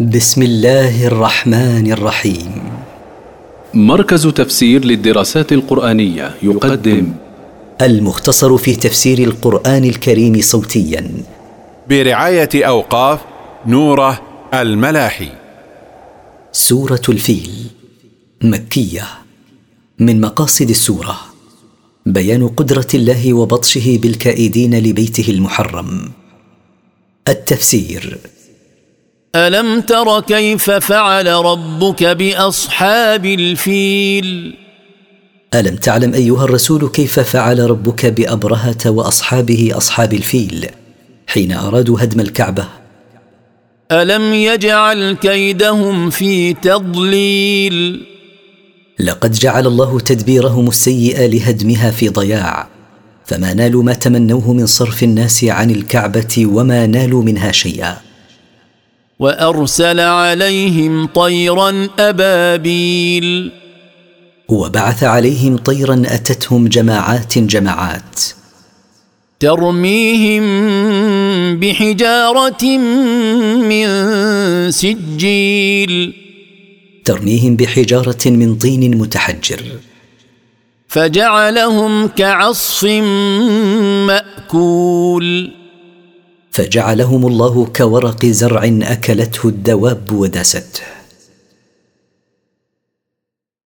بسم الله الرحمن الرحيم. مركز تفسير للدراسات القرآنية يقدم. المختصر في تفسير القرآن الكريم صوتيا. برعاية أوقاف نوره الملاحي. سورة الفيل مكية. من مقاصد السورة بيان قدرة الله وبطشه بالكائدين لبيته المحرم. التفسير الم تر كيف فعل ربك باصحاب الفيل؟ الم تعلم ايها الرسول كيف فعل ربك بابرهه واصحابه اصحاب الفيل حين ارادوا هدم الكعبه؟ الم يجعل كيدهم في تضليل؟ لقد جعل الله تدبيرهم السيئ لهدمها في ضياع فما نالوا ما تمنوه من صرف الناس عن الكعبه وما نالوا منها شيئا. وأرسل عليهم طيرا أبابيل. وبعث عليهم طيرا أتتهم جماعات جماعات. ترميهم بحجارة من سجيل. ترميهم بحجارة من طين متحجر. فجعلهم كعصف مأكول. فجعلهم الله كورق زرع أكلته الدواب وداسته.